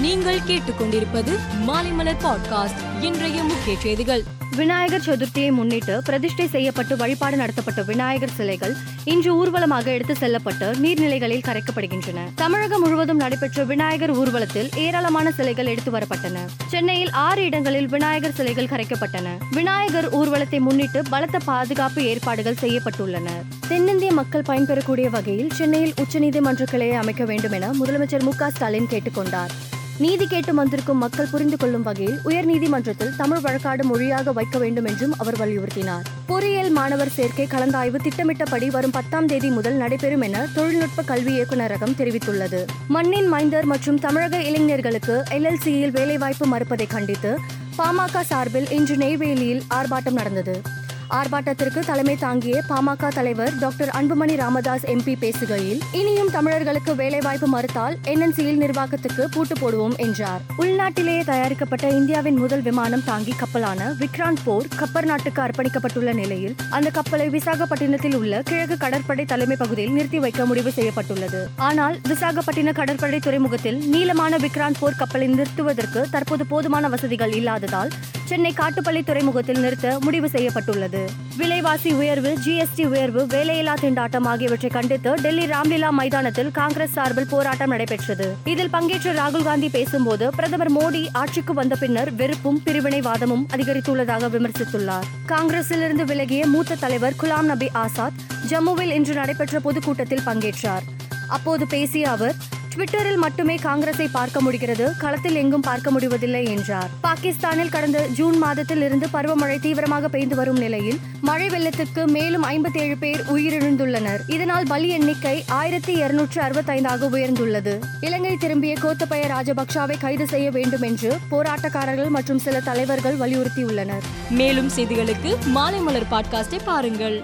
நீங்கள் கேட்டுக்கொண்டிருப்பது மாலைமலர் பாட்காஸ்ட் இன்றைய முக்கிய செய்திகள். விநாயகர் சதுர்த்தியை முன்னிட்டு பிரதிஷ்டை செய்யப்பட்டு வழிபாடு நடத்தப்பட்ட விநாயகர் சிலைகள் இன்று ஊர்வலமாக எடுத்து செல்லப்பட்டு நீர்நிலைகளில் கரைக்கப்படுகின்றன. தமிழகம் முழுவதும் நடைபெற்ற விநாயகர் ஊர்வலத்தில் ஏராளமான சிலைகள் எடுத்து வரப்பட்டன. சென்னையில் ஆறு இடங்களில் விநாயகர் சிலைகள் கரைக்கப்பட்டன. விநாயகர் ஊர்வலத்தை முன்னிட்டு பலத்த பாதுகாப்பு ஏற்பாடுகள் செய்யப்பட்டுள்ளன. தென்னிந்திய மக்கள் பயன்பெறக்கூடிய வகையில் சென்னையில் உச்சநீதிமன்ற கிளையை அமைக்க வேண்டும் என முதலமைச்சர் மு க ஸ்டாலின் கேட்டுக்கொண்டார். நீதி கேட்டு வந்திருக்கும் மக்கள் புரிந்து கொள்ளும் வகையில் உயர்நீதிமன்றத்தில் தமிழ் வழக்காடு மொழியாக வைக்க வேண்டும் என்றும் அவர் வலியுறுத்தினார். பொறியியல் மாணவர் சேர்க்கை கலந்தாய்வு திட்டமிட்டபடி வரும் பத்தாம் தேதி முதல் நடைபெறும் என தொழில்நுட்ப கல்வி இயக்குநரகம் தெரிவித்துள்ளது. மண்ணின் மைந்தர் மற்றும் தமிழக இளைஞர்களுக்கு எல்எல்சியில் வேலைவாய்ப்பு மறுப்பதை கண்டித்து பாமக சார்பில் இன்று நெய்வேலியில் ஆர்ப்பாட்டம் நடந்தது. ஆர்ப்பாட்டத்திற்கு தலைமை தாங்கிய பாமக தலைவர் டாக்டர் அன்புமணி ராமதாஸ் எம்பி பேசுகையில் இனியும் தமிழர்களுக்கு வேலைவாய்ப்பு மறுத்தால் என்என்சியில் நிர்வாகத்துக்கு பூட்டு போடுவோம் என்றார். உள்நாட்டிலேயே தயாரிக்கப்பட்ட இந்தியாவின் முதல் விமானம் தாங்கி கப்பலான விக்ராந்த் போர் கப்பர் நாட்டுக்கு அர்ப்பணிக்கப்பட்டுள்ள நிலையில் அந்த கப்பலை விசாகப்பட்டினத்தில் உள்ள கிழக்கு கடற்படை தலைமை பகுதியில் நிறுத்தி வைக்க முடிவு செய்யப்பட்டுள்ளது. ஆனால் விசாகப்பட்டின கடற்படை துறைமுகத்தில் நீளமான விக்ராந்த் போர் கப்பலை நிறுத்துவதற்கு தற்போது போதுமான வசதிகள் இல்லாததால் சென்னை காட்டுப்பள்ளி துறைமுகத்தில் நிறுத்த முடிவு செய்யப்பட்டுள்ளது. விலைவாசி உயர்வு ஜிஎஸ்டி உயர்வு வேலையில்லா திண்டாட்டம் ஆகியவற்றை கண்டித்து டெல்லி ராம்லீலா மைதானத்தில் காங்கிரஸ் சார்பில் போராட்டம் நடைபெற்றது. இதில் பங்கேற்ற ராகுல் காந்தி பேசும்போது பிரதமர் மோடி ஆட்சிக்கு வந்த பின்னர் வெறுப்பும் பிரிவினைவாதமும் அதிகரித்துள்ளதாக விமர்சித்துள்ளார். காங்கிரசிலிருந்து விலகிய மூத்த தலைவர் குலாம் நபி ஆசாத் ஜம்முவில் இன்று நடைபெற்ற பொதுக்கூட்டத்தில் பங்கேற்றார். அப்போது பேசிய அவர் ட்விட்டரில் மட்டுமே காங்கிரஸை பார்க்க முடிகிறது. களத்தில் எங்கும் பார்க்க முடிவதில்லை என்றார். பாகிஸ்தானில் கடந்த ஜூன் மாதத்தில் இருந்து பருவமழை தீவிரமாக பெய்து வரும் நிலையில் மழை வெள்ளத்திற்கு மேலும் ஐம்பத்தி ஏழு பேர் உயிரிழந்துள்ளனர். இதனால் பலி எண்ணிக்கை ஆயிரத்தி இருநூற்று அறுபத்தைந்தாக உயர்ந்துள்ளது. இலங்கை திரும்பிய கோத்தபய ராஜபக்சாவை கைது செய்ய வேண்டும் என்று போராட்டக்காரர்கள் மற்றும் சில தலைவர்கள் வலியுறுத்தியுள்ளனர். மேலும் செய்திகளுக்கு மாலைமலர் பாட்காஸ்டை பாருங்கள்.